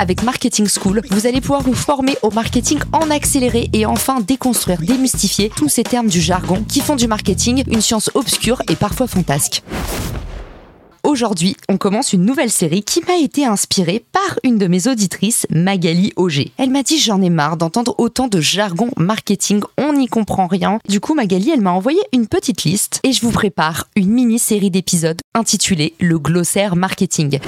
Avec Marketing School, vous allez pouvoir vous former au marketing en accéléré et enfin déconstruire, démystifier tous ces termes du jargon qui font du marketing une science obscure et parfois fantasque. Aujourd'hui, on commence une nouvelle série qui m'a été inspirée par une de mes auditrices, Magali Auger. Elle m'a dit j'en ai marre d'entendre autant de jargon marketing, on n'y comprend rien. Du coup, Magali, elle m'a envoyé une petite liste et je vous prépare une mini-série d'épisodes intitulée Le glossaire marketing.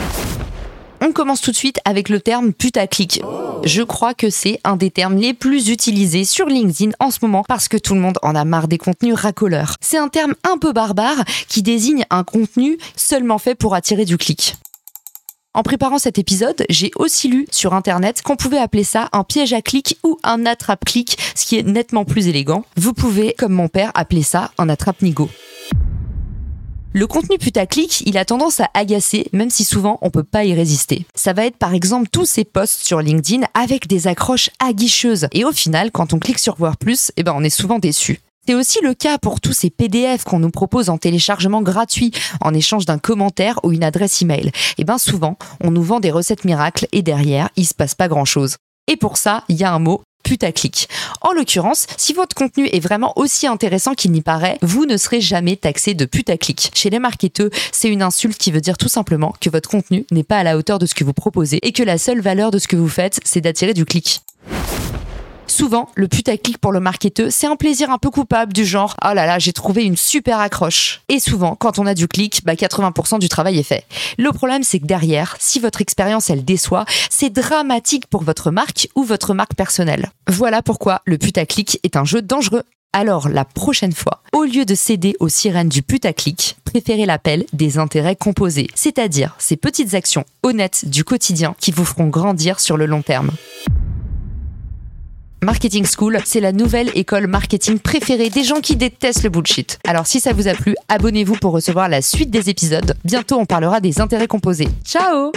On commence tout de suite avec le terme putaclic. Je crois que c'est un des termes les plus utilisés sur LinkedIn en ce moment parce que tout le monde en a marre des contenus racoleurs. C'est un terme un peu barbare qui désigne un contenu seulement fait pour attirer du clic. En préparant cet épisode, j'ai aussi lu sur internet qu'on pouvait appeler ça un piège à clic ou un attrape-clic, ce qui est nettement plus élégant. Vous pouvez, comme mon père, appeler ça un attrape-nigo. Le contenu putaclic, il a tendance à agacer, même si souvent on peut pas y résister. Ça va être par exemple tous ces posts sur LinkedIn avec des accroches aguicheuses. Et au final, quand on clique sur voir plus, eh ben on est souvent déçu. C'est aussi le cas pour tous ces PDF qu'on nous propose en téléchargement gratuit en échange d'un commentaire ou une adresse email. Et eh bien souvent, on nous vend des recettes miracles et derrière, il se passe pas grand chose. Et pour ça, il y a un mot, putaclic. En l'occurrence, si votre contenu est vraiment aussi intéressant qu'il n'y paraît, vous ne serez jamais taxé de putaclic. Chez les marketeurs, c'est une insulte qui veut dire tout simplement que votre contenu n'est pas à la hauteur de ce que vous proposez et que la seule valeur de ce que vous faites, c'est d'attirer du clic. Souvent, le putaclic pour le marketeur, c'est un plaisir un peu coupable du genre oh là là, j'ai trouvé une super accroche. Et souvent, quand on a du clic, bah 80% du travail est fait. Le problème, c'est que derrière, si votre expérience elle déçoit, c'est dramatique pour votre marque ou votre marque personnelle. Voilà pourquoi le putaclic est un jeu dangereux. Alors, la prochaine fois, au lieu de céder aux sirènes du putaclic, préférez l'appel des intérêts composés, c'est-à-dire ces petites actions honnêtes du quotidien qui vous feront grandir sur le long terme. Marketing School, c'est la nouvelle école marketing préférée des gens qui détestent le bullshit. Alors si ça vous a plu, abonnez-vous pour recevoir la suite des épisodes. Bientôt on parlera des intérêts composés. Ciao